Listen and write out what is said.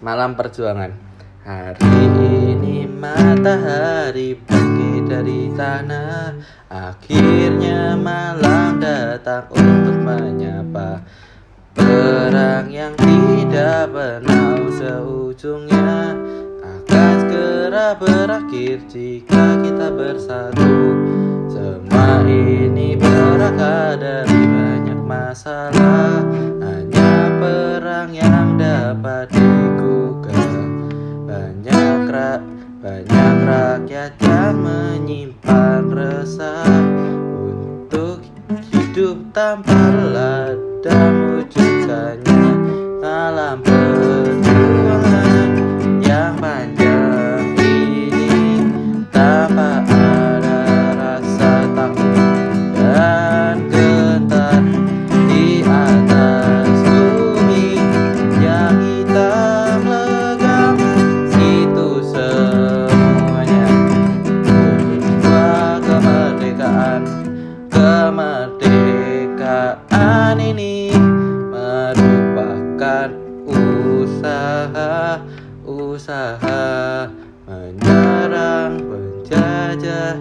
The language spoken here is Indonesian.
Malam Perjuangan. Hari ini matahari bangkit dari tanah. Akhirnya malam datang untuk menyapa. Perang yang tidak pernah seujungnya Akan segera berakhir jika kita bersatu. Semua ini berakar dari banyak masalah. Hanya perang yang dapat Rak banyak rakyat yang menyimpan resah Untuk hidup tanpa lada wujudkannya usaha Usaha menyerang penjajah